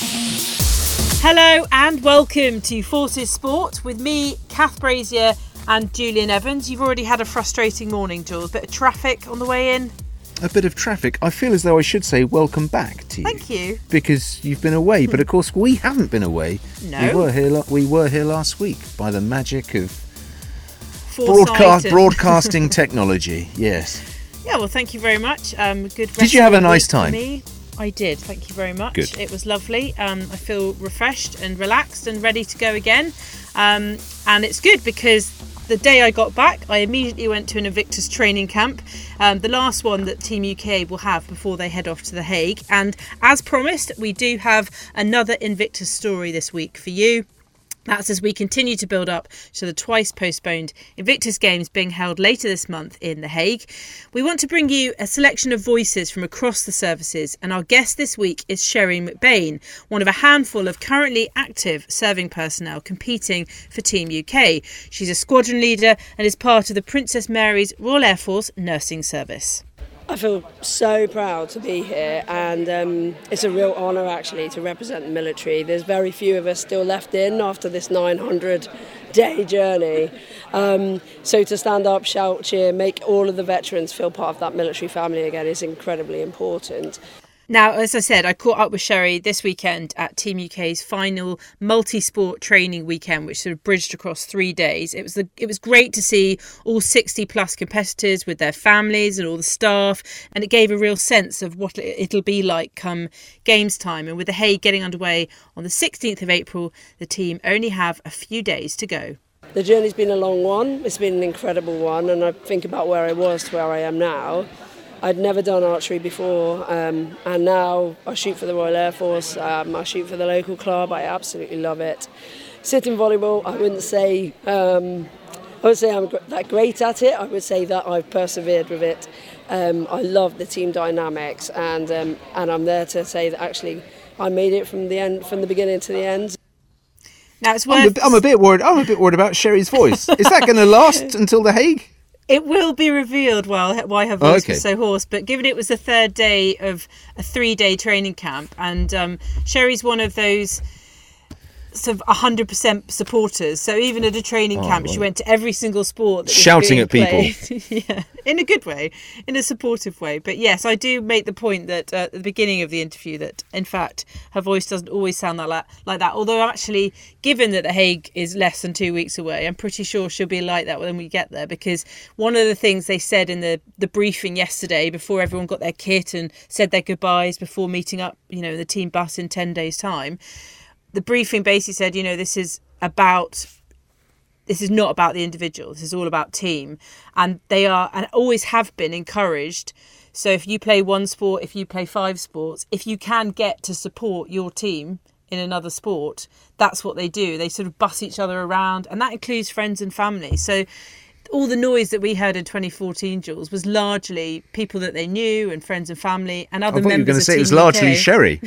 Hello and welcome to Forces Sport with me, Kath Brazier, and Julian Evans. You've already had a frustrating morning, Jules. A bit of traffic on the way in. A bit of traffic. I feel as though I should say welcome back to you. Thank you. Because you've been away, but of course we haven't been away. No. We were here. We were here last week by the magic of broadcast and- broadcasting technology. Yes. Yeah, well, thank you very much. Um, good. Did you have a rest of the nice time? Me. I did. Thank you very much. Good. It was lovely. Um, I feel refreshed and relaxed and ready to go again. Um, and it's good because the day I got back, I immediately went to an Invictus training camp, um, the last one that Team UK will have before they head off to The Hague. And as promised, we do have another Invictus story this week for you. That's as we continue to build up to the twice postponed Invictus Games being held later this month in The Hague. We want to bring you a selection of voices from across the services, and our guest this week is Sherry McBain, one of a handful of currently active serving personnel competing for Team UK. She's a squadron leader and is part of the Princess Mary's Royal Air Force Nursing Service. I feel so proud to be here, and um, it's a real honour actually to represent the military. There's very few of us still left in after this 900 day journey. Um, so to stand up, shout, cheer, make all of the veterans feel part of that military family again is incredibly important. Now, as I said, I caught up with Sherry this weekend at Team UK's final multi-sport training weekend, which sort of bridged across three days. It was the, it was great to see all 60 plus competitors with their families and all the staff, and it gave a real sense of what it- it'll be like come games time. And with the Hague getting underway on the 16th of April, the team only have a few days to go. The journey's been a long one, it's been an incredible one, and I think about where I was to where I am now. I'd never done archery before, um, and now I shoot for the Royal Air Force, um, I shoot for the local club, I absolutely love it. Sitting volleyball, I wouldn't say um, I would say I'm gr- that great at it. I would say that I've persevered with it. Um, I love the team dynamics, and um, and I'm there to say that actually I made it from the end, from the beginning to the end. Now it's I'm a, I'm a bit worried. I'm a bit worried about Sherry's voice. Is that going to last until the Hague? It will be revealed while why her Oh, voice okay. was so hoarse. But given it was the third day of a three-day training camp, and um, Sherry's one of those sort of 100% supporters. So even at a training camp, she went to every single sport. That Shouting at people. yeah, in a good way, in a supportive way. But yes, I do make the point that uh, at the beginning of the interview that in fact her voice doesn't always sound like that. Like that. Although actually, given that the Hague is less than two weeks away, I'm pretty sure she'll be like that when we get there. Because one of the things they said in the the briefing yesterday, before everyone got their kit and said their goodbyes before meeting up, you know, the team bus in ten days' time, the briefing basically said, you know, this is about this is not about the individual. This is all about team, and they are and always have been encouraged. So if you play one sport, if you play five sports, if you can get to support your team in another sport, that's what they do. They sort of bus each other around, and that includes friends and family. So all the noise that we heard in 2014, Jules, was largely people that they knew and friends and family and other I thought you were going to say it was largely UK Sherry.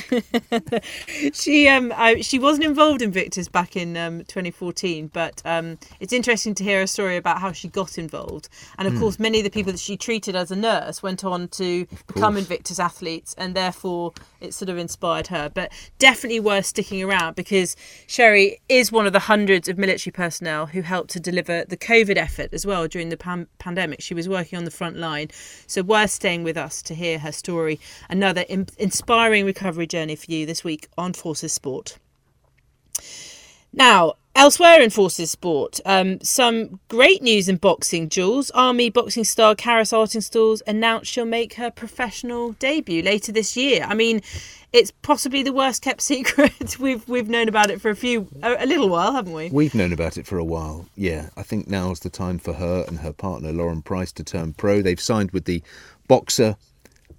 she um I, she wasn't involved in Invictus back in um 2014 but um it's interesting to hear a story about how she got involved and of course many of the people that she treated as a nurse went on to become. Invictus athletes and therefore it sort of inspired her but definitely worth sticking around because Sherry is one of the hundreds of military personnel who helped to deliver the COVID effort as well during the pan- pandemic. She was working on the front line. So worth staying with us to hear her story. Another in- inspiring recovery journey for you this week on Forces Sport. Now, elsewhere in Forces Sport, um, some great news in boxing. Jules, Army boxing star Karis Artingstall announced she'll make her professional debut later this year. I mean, it's possibly the worst kept secret. we've we've known about it for a few a, a little while, haven't we? We've known about it for a while. Yeah, I think now's the time for her and her partner Lauren Price to turn pro. They've signed with the Boxxer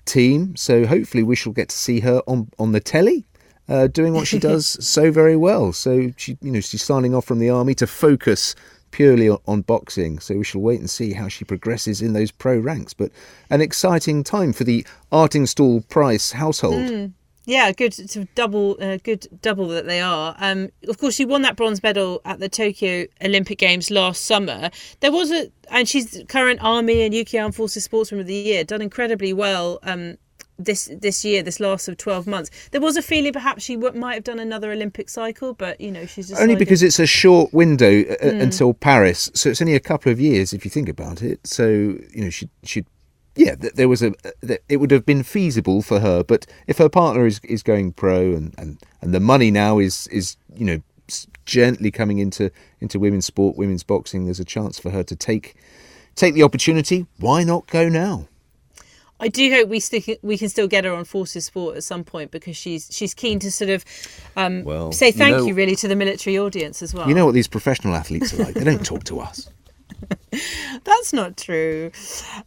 team, so hopefully we shall get to see her on on the telly. Uh, doing what she does so very well. So she, you know, she's signing off from the army to focus purely on, on boxing. So we shall wait and see how she progresses in those pro ranks. But an exciting time for the Artingstall Price household. Yeah, good to double, uh, good double that they are. Um, of course, she won that bronze medal at the Tokyo Olympic Games last summer. There was a, and she's current Army and UK Armed Forces Sportswoman of the Year, done incredibly well. Um, this this year, this last of twelve months. There was a feeling perhaps she w- might have done another Olympic cycle, but you know she's Only because it's a short window uh, Hmm. until Paris, so it's only a couple of years if you think about it. So you know she she. Yeah, th- there was a. th- It would have been feasible for her, but if her partner is, is going pro and, and, and the money now is is you know gently coming into into women's sport, women's boxing, there's a chance for her to take take the opportunity. Why not go now? I do hope we stick we can still get her on Forces Sport at some point because she's she's keen to sort of um, Well, say thank you, know- really to the military audience as well. You know what these professional athletes are like. They don't talk to us. That's not true.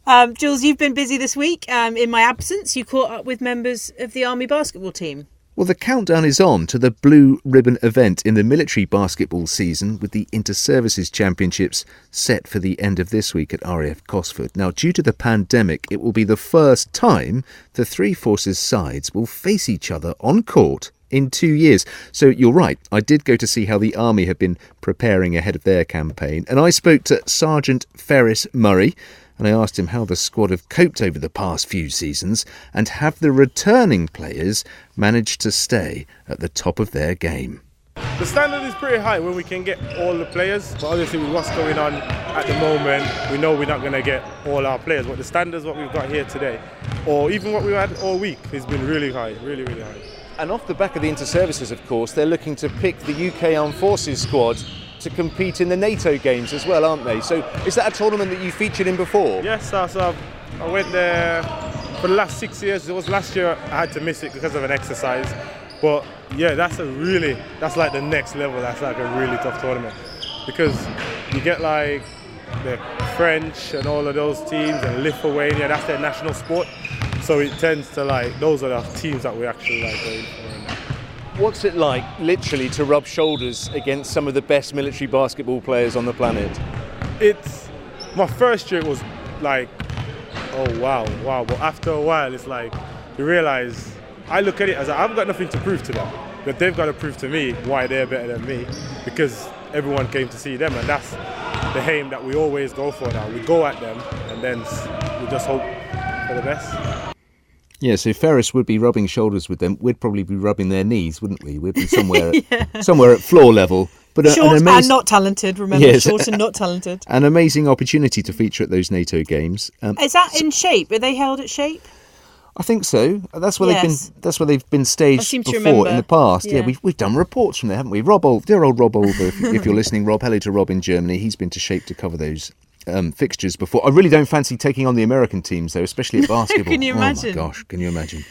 Um, Jules, you've been busy this week. Um, in my absence, you caught up with members of the Army basketball team. Well, the countdown is on to the Blue Ribbon event in the military basketball season with the Inter Services Championships set for the end of this week at RAF Cosford. Now, due to the pandemic, it will be the first time the three forces sides will face each other on court in two years. So you're right, I did go to see how the Army have been preparing ahead of their campaign, and I spoke to Sergeant Ferris Murray. And I asked him how the squad have coped over the past few seasons and have the returning players managed to stay at the top of their game. The standard is pretty high when we can get all the players, but obviously with what's going on at the moment, we know we're not going to get all our players. But the standards what we've got here today, or even what we've had all week, has been really high, really, really high. And off the back of the inter-services, of course, they're looking to pick the UK Armed Forces squad to compete in the NATO games as well, aren't they? So is that a tournament that you featured in before? Yes, so, so I went there for the last six years. It was last year I had to miss it because of an exercise. But yeah, that's a really, that's like the next level. That's like a really tough tournament because you get like the French and all of those teams and Lithuania, that's their national sport. So it tends to like, those are the teams that we actually like going for. What's it like, literally, to rub shoulders against some of the best military basketball players on the planet? it's my first year it was like oh wow wow. But after a while it's like you realize i look at it as i've got nothing to prove to them but they've got to prove to me why they're better than me because everyone came to see them and that's the aim that we always go for now. We go at them and then we just hope for the best Yeah, so Ferris would be rubbing shoulders with them. We'd probably be rubbing their knees, wouldn't we? We'd be somewhere, somewhere at floor level. But Short an, amaz- and not talented. Remember, Yes. short and not talented. an amazing opportunity to feature at those NATO games. Um, Is that in SHAPE? Are they held at SHAPE? I think so. That's where Yes. they've been. That's where they've been staged I seem to before in the past. Yeah, Yeah. we've we've done reports from there, haven't we? Rob, old, dear old Rob Olver, if, if you're listening, Rob, hello to Rob in Germany. He's been to SHAPE to cover those um, fixtures before. I really don't fancy taking on the American teams though, especially at basketball. Can you imagine? Oh my gosh, can you imagine?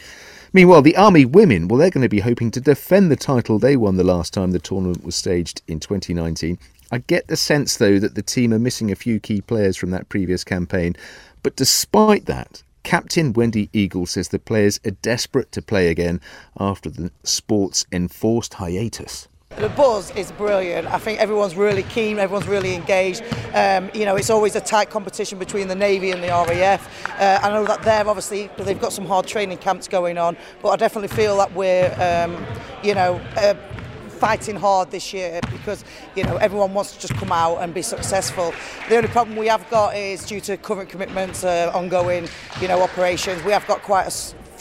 Meanwhile, the Army women, well, they're going to be hoping to defend the title they won the last time the tournament was staged in 2019. I get the sense, though, that the team are missing a few key players from that previous campaign. But despite that, Captain Wendy Eagle says the players are desperate to play again after the sport's enforced hiatus. The buzz is brilliant. I think everyone's really keen, everyone's really engaged. Um, you know, it's always a tight competition between the Navy and the RAF. Uh, I know that they're obviously, they've got some hard training camps going on, but I definitely feel that we're, um, you know, uh, fighting hard this year because you know everyone wants to just come out and be successful. The only problem we have got is due to current commitments, uh, ongoing, you know, operations. We have got quite a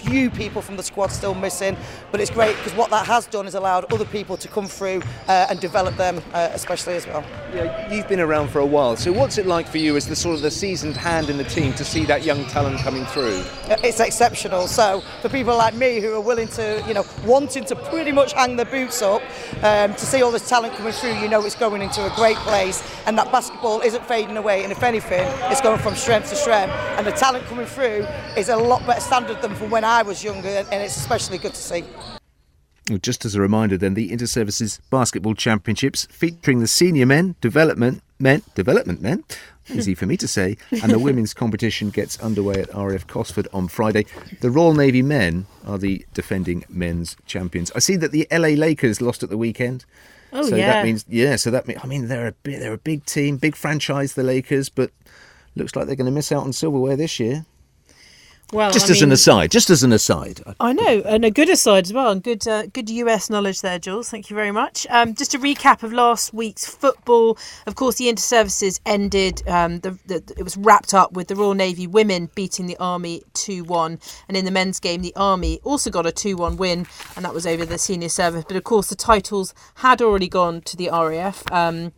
few people from the squad still missing, but it's great because what that has done is allowed other people to come through uh, and develop them, uh, especially as well. Yeah, you've been around for a while, so what's it like for you as the sort of the seasoned hand in the team to see that young talent coming through? Uh, It's exceptional. So for people like me who are willing to, you know, wanting to pretty much hang their boots up, um, to see all this talent coming through, you know, it's going into a great place, and that basketball isn't fading away. And if anything, it's going from strength to strength, and the talent coming through is a lot better standard than from when I was younger, and it's especially good to see. Well, Just as a reminder, then the Inter-Services Basketball Championships featuring the senior men, development men, development men, easy for me to say, and the women's competition gets underway at RAF Cosford on Friday. The Royal Navy men are the defending men's champions. I see that the LA Lakers lost at the weekend. Oh, so yeah. that means yeah. So that means I mean they're a big, they're a big team, big franchise, the Lakers, but looks like they're going to miss out on silverware this year. Well, Just I as an aside, just as an aside. I know, and a good aside as well, and good, uh, good US knowledge there, Jules. Thank you very much. Um, just a recap of last week's football. Of course, the inter-services ended. Um, the, the, it was wrapped up with the Royal Navy women beating the Army two one, and in the men's game, the Army also got a two one win, and that was over the senior service. But of course, the titles had already gone to the RAF. Um,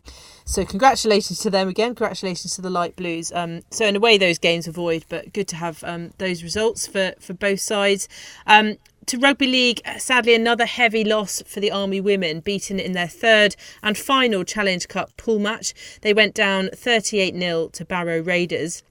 so congratulations to them again. Congratulations to the light blues. Um, so in a way, those games were void, but good to have um, those results for for both sides. Um, to rugby league, sadly, another heavy loss for the Army women, beaten in their third and final Challenge Cup pool match. They went down 38 0 to Barrow Raiders.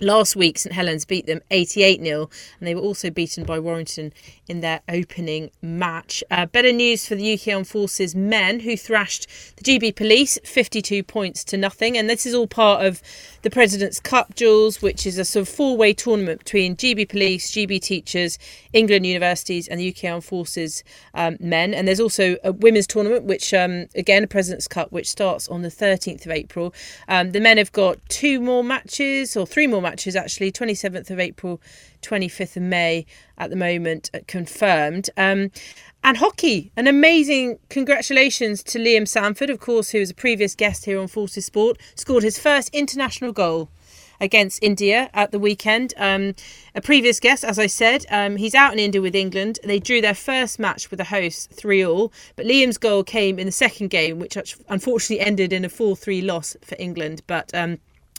Last week, St Helens beat them 88 0, and they were also beaten by Warrington in their opening match. Uh, better news for the UK Armed Forces men, who thrashed the GB Police 52 points to nothing. And this is all part of the President's Cup, Jules, which is a sort of four way tournament between GB Police, GB Teachers, England Universities, and the UK Armed Forces um, men. And there's also a women's tournament, which, um, again, a President's Cup, which starts on the 13th of April. Um, the men have got two more matches, or three more matches actually, 27th of April, 25th of May at the moment, uh, confirmed. Um, and hockey, an amazing congratulations to Liam Sanford, of course, who was a previous guest here on Forces Sport, scored his first international goal against India at the weekend. Um, a previous guest, as I said, um, he's out in India with England. They drew their first match with the hosts 3 all, but Liam's goal came in the second game, which unfortunately ended in a 4 3 loss for England. But um,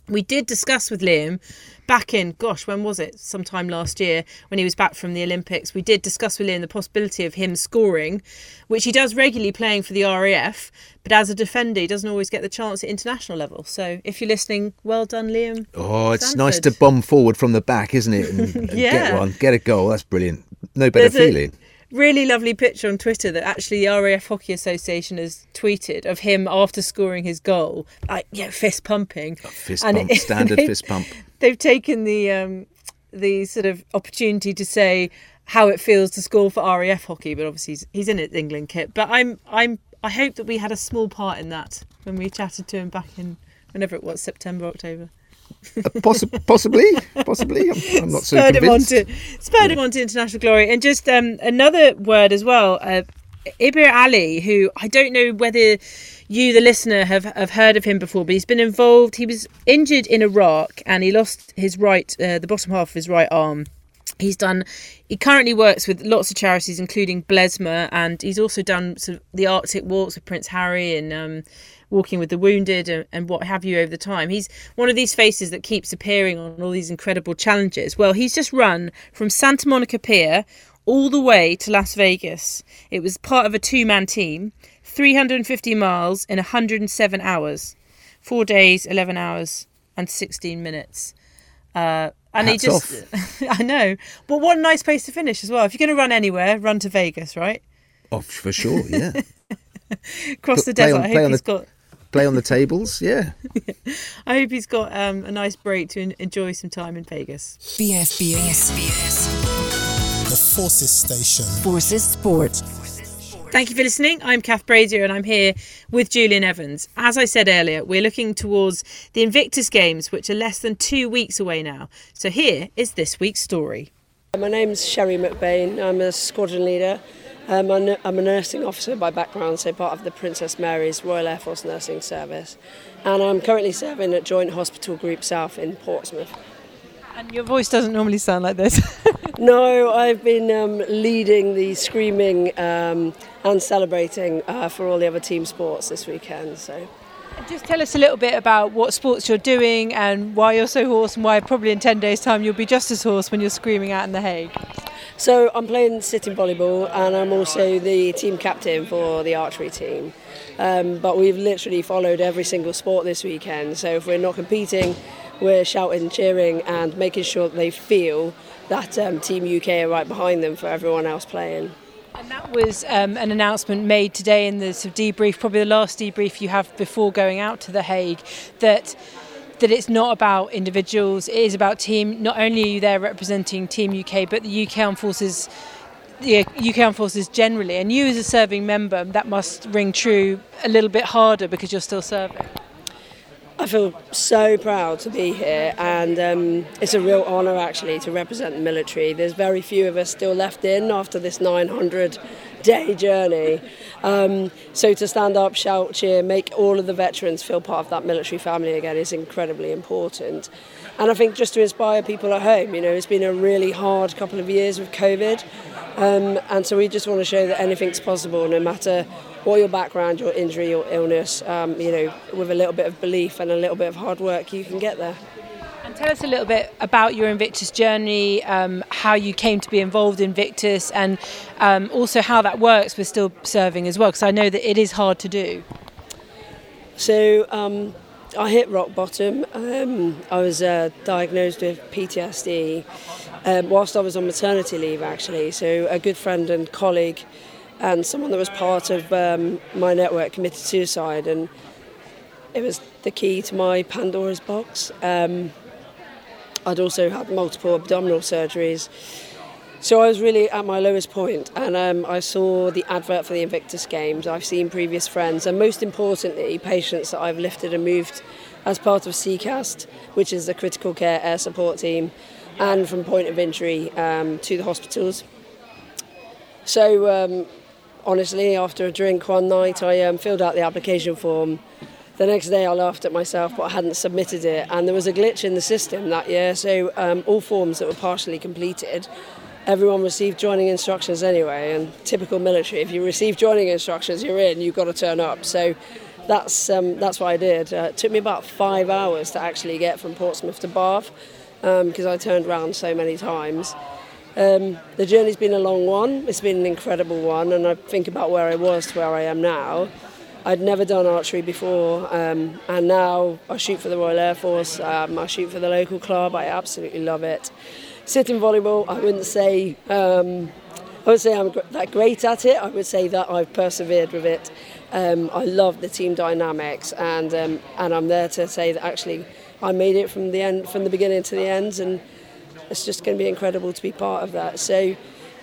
we did discuss with Liam back in, gosh, when was it? Sometime last year when he was back from the Olympics. We did discuss with Liam the possibility of him scoring, which he does regularly playing for the RAF, but as a defender, he doesn't always get the chance at international level. So if you're listening, well done, Liam. Oh, it's nice to bomb forward from the back, isn't it? And, and get one, get a goal. That's brilliant. No better There's a- feeling. Really lovely picture on Twitter that actually the RAF Hockey Association has tweeted of him after scoring his goal, like yeah, fist pumping. Fist And pump, it- standard fist pump. They've taken the um, the sort of opportunity to say how it feels to score for RAF hockey, but obviously he's, he's in his England kit. But I'm I'm I hope that we had a small part in that when we chatted to him back in whenever it was September October. Possi- possibly, possibly. I'm, I'm not so spurred him on to spurred him on to international glory. And just um, another word as well, uh, Ibrar Ali, who I don't know whether you, the listener, have have heard of him before, but he's been involved. He was injured in Iraq and he lost his right, uh, the bottom half of his right arm. He's done. He currently works with lots of charities, including Blesma, and he's also done sort of the Arctic walks with Prince Harry and um, walking with the wounded and, and what have you over the time. He's one of these faces that keeps appearing on all these incredible challenges. Well, he's just run from Santa Monica Pier all the way to Las Vegas. It was part of a two-man team, 350 miles in 107 hours, four days, 11 hours, and 16 minutes. Uh, and Hats he just, I know, but what a nice place to finish as well. If you're going to run anywhere, run to Vegas, right? Oh, for sure, yeah. Across the Play desert. on- I play hope on he's the- got. Play on the tables, yeah. I hope he's got um, a nice break to enjoy some time in Vegas. BFBS. The Forces Station. Forces Sport. Thank you for listening. I'm Kath Brazier and I'm here with Julian Evans. As I said earlier, we're looking towards the Invictus Games, which are less than two weeks away now. So here is this week's story. My name's Sherry McBain. I'm a squadron leader. Um, I'm, a nursing officer by background, so part of the Princess Mary's Royal Air Force Nursing Service. And I'm currently serving at Joint Hospital Group South in Portsmouth. And your voice doesn't normally sound like this. No, I've been um, leading the screaming um, and celebrating uh, for all the other team sports this weekend. So. Just tell us a little bit about what sports you're doing and why you're so hoarse and why probably in 10 days' time you'll be just as hoarse when you're screaming out in The Hague. So I'm playing sitting volleyball and I'm also the team captain for the archery team. Um, but we've literally followed every single sport this weekend. So if we're not competing, we're shouting, cheering, and making sure that they feel that um, Team UK are right behind them for everyone else playing. And that was um, an announcement made today in the sort of debrief, probably the last debrief you have before going out to The Hague, that that it's not about individuals, it is about team. Not only are you there representing Team UK, but the UK Armed Forces, the UK Armed Forces generally, and you as a serving member, that must ring true a little bit harder because you're still serving. I feel so proud to be here, and um, it's a real honour actually to represent the military. There's very few of us still left in after this 900 day journey. Um, so to stand up, shout, cheer, make all of the veterans feel part of that military family again is incredibly important. And I think just to inspire people at home, you know, it's been a really hard couple of years with COVID. Um, and so we just want to show that anything's possible no matter what your background, your injury, your illness, um, you know, with a little bit of belief and a little bit of hard work, you can get there. And tell us a little bit about your Invictus journey, um, how you came to be involved in Invictus, and um, also how that works with still serving as well, because I know that it is hard to do. So um, I hit rock bottom. Um, I was uh, diagnosed with PTSD um, whilst I was on maternity leave, actually. So a good friend and colleague and someone that was part of um, my network committed suicide, and it was the key to my Pandora's box. Um, I'd also had multiple abdominal surgeries. So I was really at my lowest point. point, and um, I saw the advert for the Invictus Games. I've seen previous friends, and most importantly, patients that I've lifted and moved as part of CCAST, which is the critical care air support team, and from point of injury um, to the hospitals. So um, honestly, after a drink one night, I um, filled out the application form. The next day, I laughed at myself, but I hadn't submitted it, and there was a glitch in the system that year. So um, all forms that were partially completed, everyone received joining instructions anyway. And typical military, if you receive joining instructions, you're in. You've got to turn up. So that's um, that's what I did. Uh, it took me about five hours to actually get from Portsmouth to Bath because um, I turned around so many times. Um, the journey's been a long one. It's been an incredible one, and I think about where I was to where I am now. I'd never done archery before, um, and now I shoot for the Royal Air Force. Um, I shoot for the local club. I absolutely love it. Sitting volleyball, I wouldn't say um, I would say I'm that great at it. I would say that I've persevered with it. Um, I love the team dynamics, and um, and I'm there to say that actually I made it from the end, from the beginning to the end, and it's just going to be incredible to be part of that. So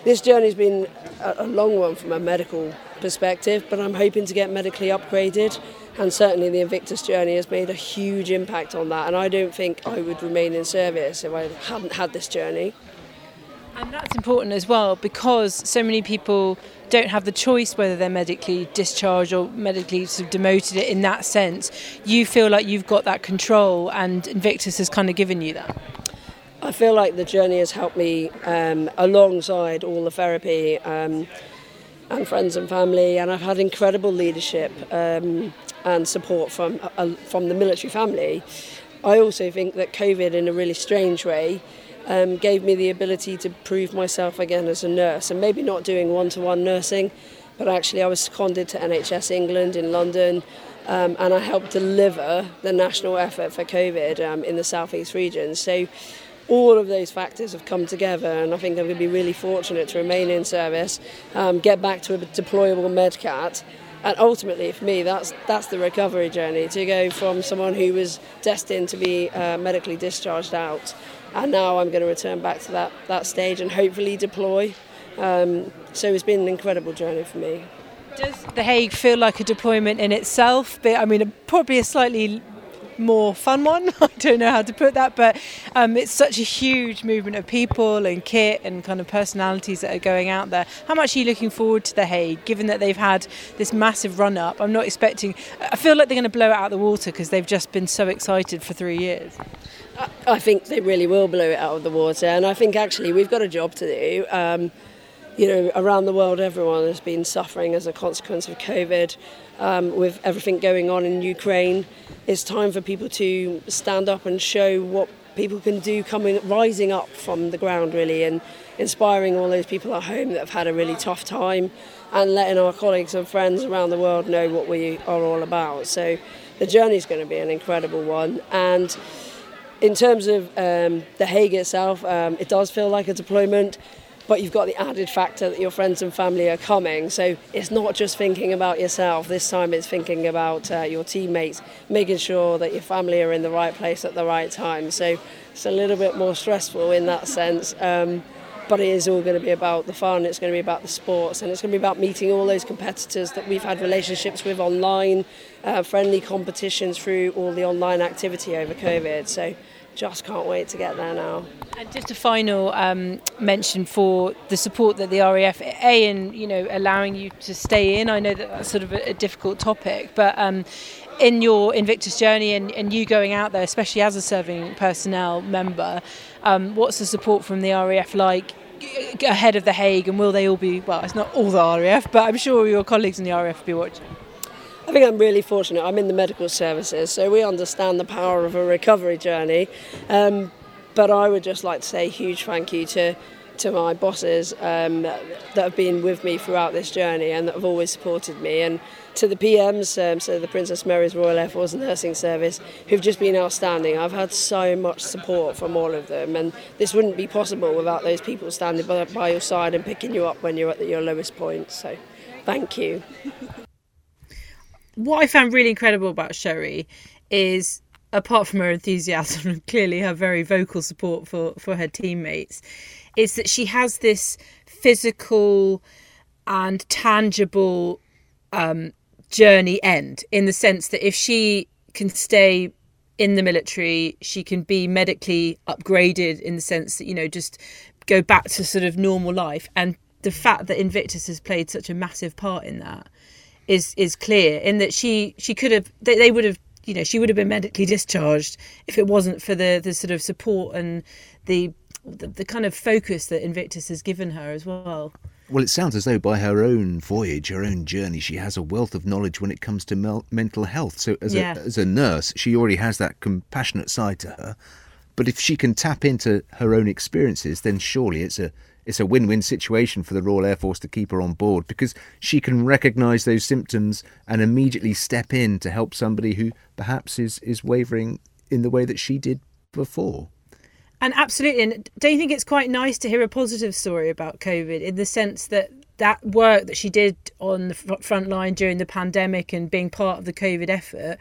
this journey's been a, long one from a medical perspective, but I'm hoping to get medically upgraded. And certainly the Invictus journey has made a huge impact on that. And I don't think I would remain in service if I hadn't had this journey. And that's important as well because so many people don't have the choice whether they're medically discharged or medically sort of demoted in that sense. You feel like you've got that control, and Invictus has kind of given you that. I feel like the journey has helped me um, alongside all the therapy um, and friends and family, and I've had incredible leadership um, and support from uh, from the military family. I also think that COVID, in a really strange way, um, gave me the ability to prove myself again as a nurse, and maybe not doing one-to-one nursing, but actually I was seconded to NHS England in London. Um, and I helped deliver the national effort for COVID um, in the southeast region. So all of those factors have come together, and I think I'm going to be really fortunate to remain in service, um, get back to a deployable medcat. And ultimately, for me, that's that's the recovery journey to go from someone who was destined to be uh, medically discharged out, and now I'm going to return back to that, that stage and hopefully deploy. Um, so it's been an incredible journey for me. Does The Hague feel like a deployment in itself? But I mean, probably a slightly more fun one. I don't know how to put that, but um, it's such a huge movement of people and kit and kind of personalities that are going out there. How much are you looking forward to The Hague, given that they've had this massive run up? I'm not expecting, I feel like they're going to blow it out of the water because they've just been so excited for three years. I think they really will blow it out of the water, and I think actually we've got a job to do. Um, you know, around the world, everyone has been suffering as a consequence of COVID, um, with everything going on in Ukraine. It's time for people to stand up and show what people can do, coming rising up from the ground, really, and inspiring all those people at home that have had a really tough time, and letting our colleagues and friends around the world know what we are all about. So, the journey is going to be an incredible one, and in terms of um, the Hague itself, um, it does feel like a deployment but you've got the added factor that your friends and family are coming. So it's not just thinking about yourself. This time it's thinking about uh, your teammates, making sure that your family are in the right place at the right time. So it's a little bit more stressful in that sense. Um, but it is all going to be about the fun, it's going to be about the sports, and it's going to be about meeting all those competitors that we've had relationships with online, uh, friendly competitions through all the online activity over COVID. So just can't wait to get there now. And just a final um, mention for the support that the RAF, A, in you know allowing you to stay in. I know that that's sort of a, a difficult topic, but um, in your Invictus journey and, and you going out there, especially as a serving personnel member, um, what's the support from the RAF like? ahead of the Hague and will they all be well it's not all the RAF but I'm sure your colleagues in the RAF will be watching I think I'm really fortunate. I'm in the medical services, so we understand the power of a recovery journey. Um, but I would just like to say a huge thank you to to my bosses um, that have been with me throughout this journey and that have always supported me, and to the PMs, um, so the Princess Mary's Royal Air Force Nursing Service, who've just been outstanding. I've had so much support from all of them, and this wouldn't be possible without those people standing by, by your side and picking you up when you're at your lowest point. So, thank you. what I found really incredible about Sherry is apart from her enthusiasm and clearly her very vocal support for, for her teammates, is that she has this physical and tangible um, journey end in the sense that if she can stay in the military, she can be medically upgraded in the sense that, you know, just go back to sort of normal life. And the fact that Invictus has played such a massive part in that is is clear in that she she could have they, they would have you know she would have been medically discharged if it wasn't for the the sort of support and the the, the kind of focus that Invictus has given her as well. Well, it sounds as though by her own voyage, her own journey, she has a wealth of knowledge when it comes to mel- mental health. So, as, Yeah. a, as a nurse, she already has that compassionate side to her. But if she can tap into her own experiences, then surely it's a it's a win-win situation for the Royal Air Force to keep her on board because she can recognise those symptoms and immediately step in to help somebody who perhaps is is wavering in the way that she did before. And absolutely, and don't you think it's quite nice to hear a positive story about COVID in the sense that that work that she did on the front line during the pandemic and being part of the COVID effort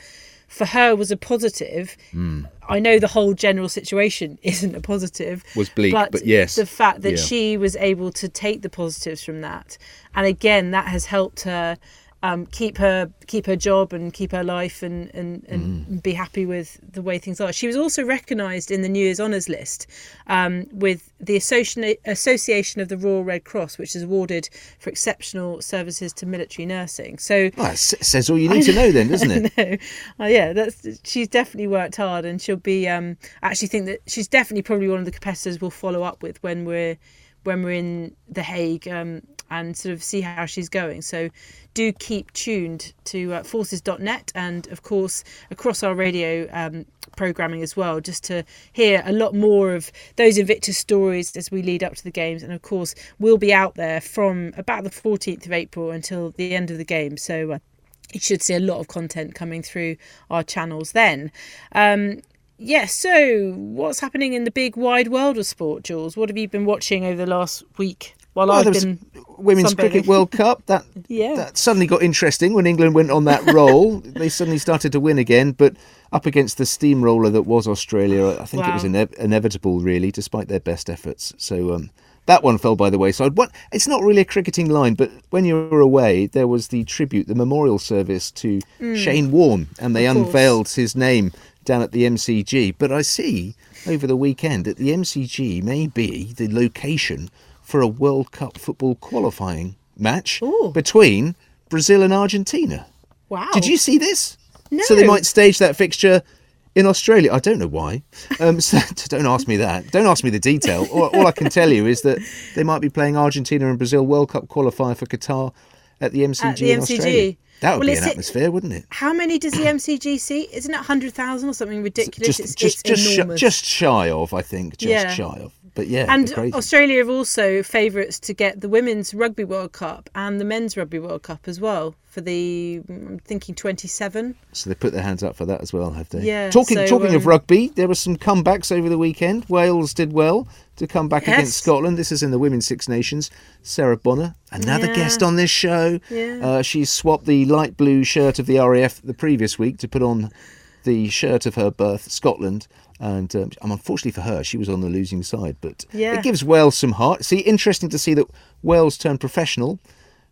for her was a positive. Hmm. I know the whole general situation isn't a positive. Was bleak, but yes. the fact that Yeah. she was able to take the positives from that, and again, that has helped her. Um, keep her keep her job and keep her life and, and, and Mm. be happy with the way things are. She was also recognised in the New Year's Honours list um, with the Association Association of the Royal Red Cross, which is awarded for exceptional services to military nursing. So Well, it says all you need to know, then, doesn't it? no. Oh, yeah, that's she's definitely worked hard, and she'll be. Um, I actually think that she's definitely probably one of the competitors we'll follow up with when we're when we're in the Hague um, and sort of see how she's going. So do keep tuned to uh, forces.net and of course across our radio um, programming as well, just to hear a lot more of those Invictus stories as we lead up to the games. And of course, we'll be out there from about the 14th of April until the end of the game. So. Uh, you should see a lot of content coming through our channels then. Um, yeah, so what's happening in the big wide world of sport, Jules? What have you been watching over the last week while Well, I've been Women's sunbathing? Cricket World Cup. That Yeah. that suddenly got interesting when England went on that roll. they suddenly started to win again, but up against the steamroller that was Australia, I think it was ine- inevitable, really, despite their best efforts. So um, that one fell by the wayside. What? It's not really a cricketing line, but when you were away, there was the tribute, the memorial service to Shane Warne, and they Mm. Unveiled his name down at the MCG. But I see over the weekend that the MCG may be the location for a World Cup football qualifying match Ooh. between Brazil and Argentina. wow. Did you see this? So they might stage that fixture in Australia. I don't know why. Um, so don't ask me that. Don't ask me the detail. All, all I can tell you is that they might be playing Argentina and Brazil World Cup qualifier for Qatar at the MCG At the in MCG. Australia. That would Well, be an is it- atmosphere, wouldn't it? How many does the MCG seat? Isn't it 100,000 or something ridiculous? Just, it's just, it's just, sh- enormous. just shy of, I think. Just Yeah. shy of. But yeah, and. Australia have also favourites to get the Women's Rugby World Cup and the Men's Rugby World Cup as well for the, I'm thinking 27. So they put their hands up for that as well, have they? Yeah, Talking so, talking of um, rugby, there were some comebacks over the weekend. Wales did well to come back Yes. against Scotland. This is in the Women's Six Nations. Sarah Bonar, another Yeah. guest on this show. Yeah. Uh, she swapped the light blue shirt of the RAF the previous week to put on the shirt of her birth, Scotland. And um, unfortunately for her, she was on the losing side. But Yeah. it gives Wales some heart. See, interesting to see that Wales turned professional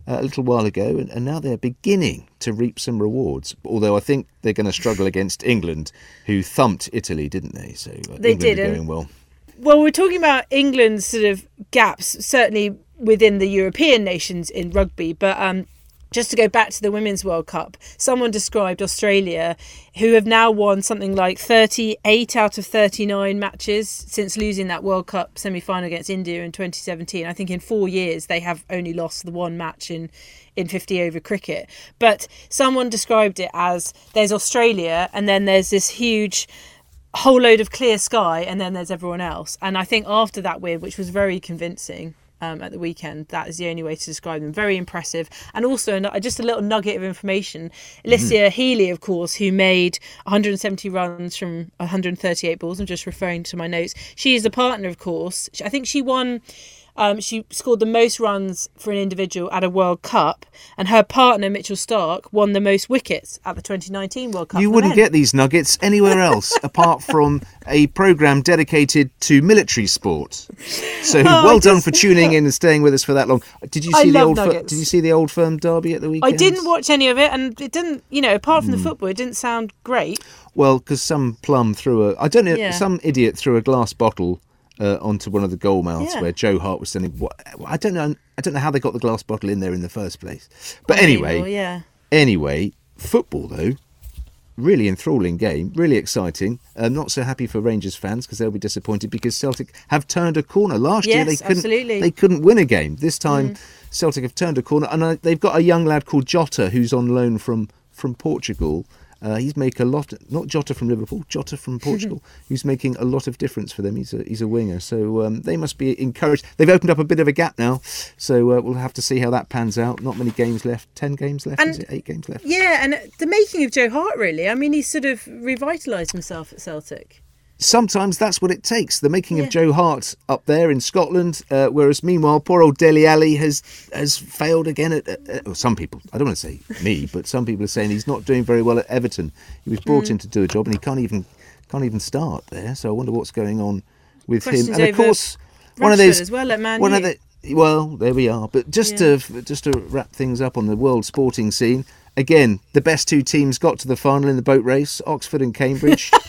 uh, a little while ago, and, and now they're beginning to reap some rewards. Although I think they're going to struggle against England, who thumped Italy, didn't they? So uh, They England did, are going well. Well, we're talking about England's sort of gaps, certainly within the European nations in rugby, but um, just to go back to the Women's World Cup, someone described Australia, who have now won something like 38 out of 39 matches since losing that World Cup semi final against India in 2017. I think in four years they have only lost the one match in. In 50 over cricket. But someone described it as there's Australia and then there's this huge whole load of clear sky and then there's everyone else and i think after that win which was very convincing um, at the weekend. That is the only way to describe them. Very impressive. And also just a little nugget of information. Alyssa Healy of course who made 170 runs from 138 balls. I'm just referring to my notes. She is a partner of course. I think she won um, she scored the most runs for an individual at a World Cup, and her partner Mitchell Starc won the most wickets at the 2019 World Cup. You wouldn't men. get these nuggets anywhere else apart from a program dedicated to military sport. So Oh, I well done for tuning in and staying with us for that long. Did you I see the old? Nuggets. did you see the old firm derby at the weekend? I didn't watch any of it, and it didn't. You know, apart from Hmm. the football, it didn't sound great. Well, because some plum threw a. I don't know. Yeah. Some idiot threw a glass bottle. Uh, onto one of the goal mouths Yeah. where Joe Hart was sending. What, I don't know. I don't know how they got the glass bottle in there in the first place. But anyway, yeah. Anyway, football though, really enthralling game, really exciting. I'm not so happy for Rangers fans because they'll be disappointed because Celtic have turned a corner. Last year they couldn't absolutely. Mm. they couldn't win a game. This time Celtic have turned a corner and uh, they've got a young lad called Jota who's on loan from from Portugal. Uh, he's making a lot, not Jota from Liverpool, Jota from Portugal, who's making a lot of difference for them. He's a he's a winger, so um, they must be encouraged. They've opened up a bit of a gap now, so uh, we'll have to see how that pans out. Not many games left, ten games left, is it? Eight games left. Yeah, and the making of Joe Hart, really. I mean, he's sort of revitalised himself at Celtic. Sometimes that's what it takes. The making Yeah. of Joe Hart up there in Scotland, uh, whereas meanwhile, poor old Dele Alli has has failed again. At, at, at- well, some people, I don't want to say me, but some people are saying he's not doing very well at Everton. He was brought Mm. in to do a job, and he can't even can't even start there. So I wonder what's going on with Questions him. And of course, one of those well one of the well, there we are. But just Yeah. to just to wrap things up on the world sporting scene. Again, the best two teams got to the final in the boat race: Oxford and Cambridge.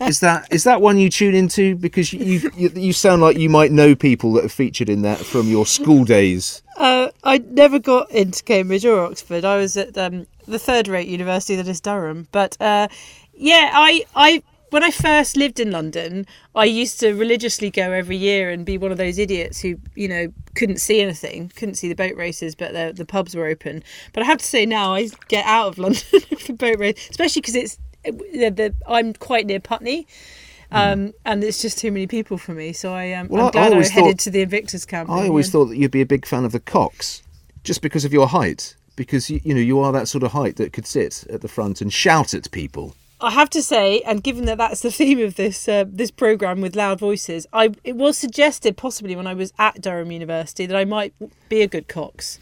Is that is that one you tune into because you, you you sound like you might know people that have featured in that from your school days? Uh, I never got into Cambridge or Oxford. I was at um, the third-rate university that is Durham. But uh, yeah, I, I when I first lived in London, I used to religiously go every year and be one of those idiots who you know couldn't see anything, couldn't see the boat races, but the, the pubs were open. But I have to say now I get out of London for boat race, especially because it's the, the, I'm quite near Putney. Um, and it's just too many people for me, so I um, Well, I- I'm I glad I, always headed thought- to the Invictus camp. I always thought that you'd be a big fan of the Cox, just because of your height. Because you, you know you are that sort of height that could sit at the front and shout at people. I have to say, and given that that's the theme of this uh, this program with loud voices, I it was suggested possibly when I was at Durham University that I might be a good Cox,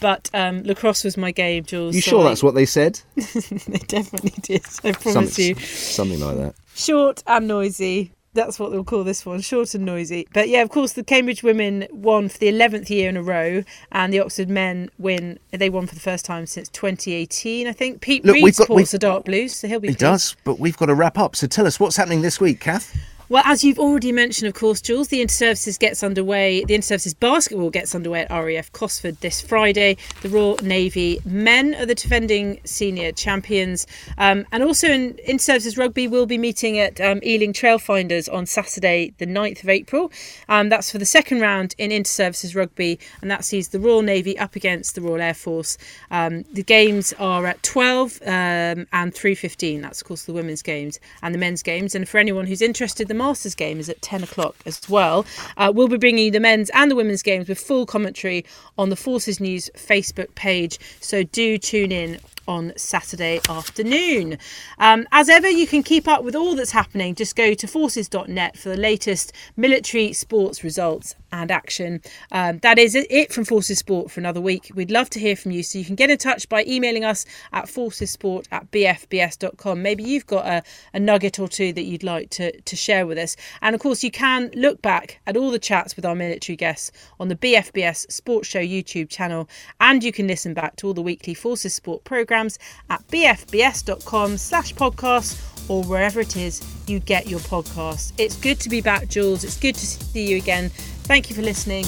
but um, lacrosse was my game, Jules. You so sure I- that's what they said? they definitely did? I promise something, you. something like that. Short and noisy. That's what they'll call this one, short and noisy. But yeah, of course, the Cambridge women won for the 11th year in a row, and the Oxford men win. They won for the first time since 2018, I think. Pete Look, Reed supports the Dark Blues, so he'll be It pleased. does, but we've got to wrap up. So tell us what's happening this week, Kath. Well, as you've already mentioned, of course, Jules, the Interservices gets underway. The Interservices basketball gets underway at RAF Cosford this Friday. The Royal Navy men are the defending senior champions. Um, and also in Interservices rugby, we'll be meeting at um, Ealing Trailfinders on Saturday, the 9th of April. Um, that's for the second round in Interservices rugby, and that sees the Royal Navy up against the Royal Air Force. Um, the games are at 12 um, and 3.15. That's, of course, the women's games and the men's games. And for anyone who's interested, the Masters game is at 10 o'clock as well. Uh, we'll be bringing you the men's and the women's games with full commentary on the Forces News Facebook page. So do tune in on Saturday afternoon. Um, as ever, you can keep up with all that's happening. Just go to forces.net for the latest military sports results and action. Um, that is it from Forces Sport for another week. We'd love to hear from you. So you can get in touch by emailing us at forcessport at bfbs.com. Maybe you've got a, a nugget or two that you'd like to, to share with us. And of course, you can look back at all the chats with our military guests on the BFBS Sports Show YouTube channel. And you can listen back to all the weekly Forces Sport programmes at bfbs.com slash podcast or wherever it is you get your podcast. It's good to be back, Jules. It's good to see you again. Thank you for listening.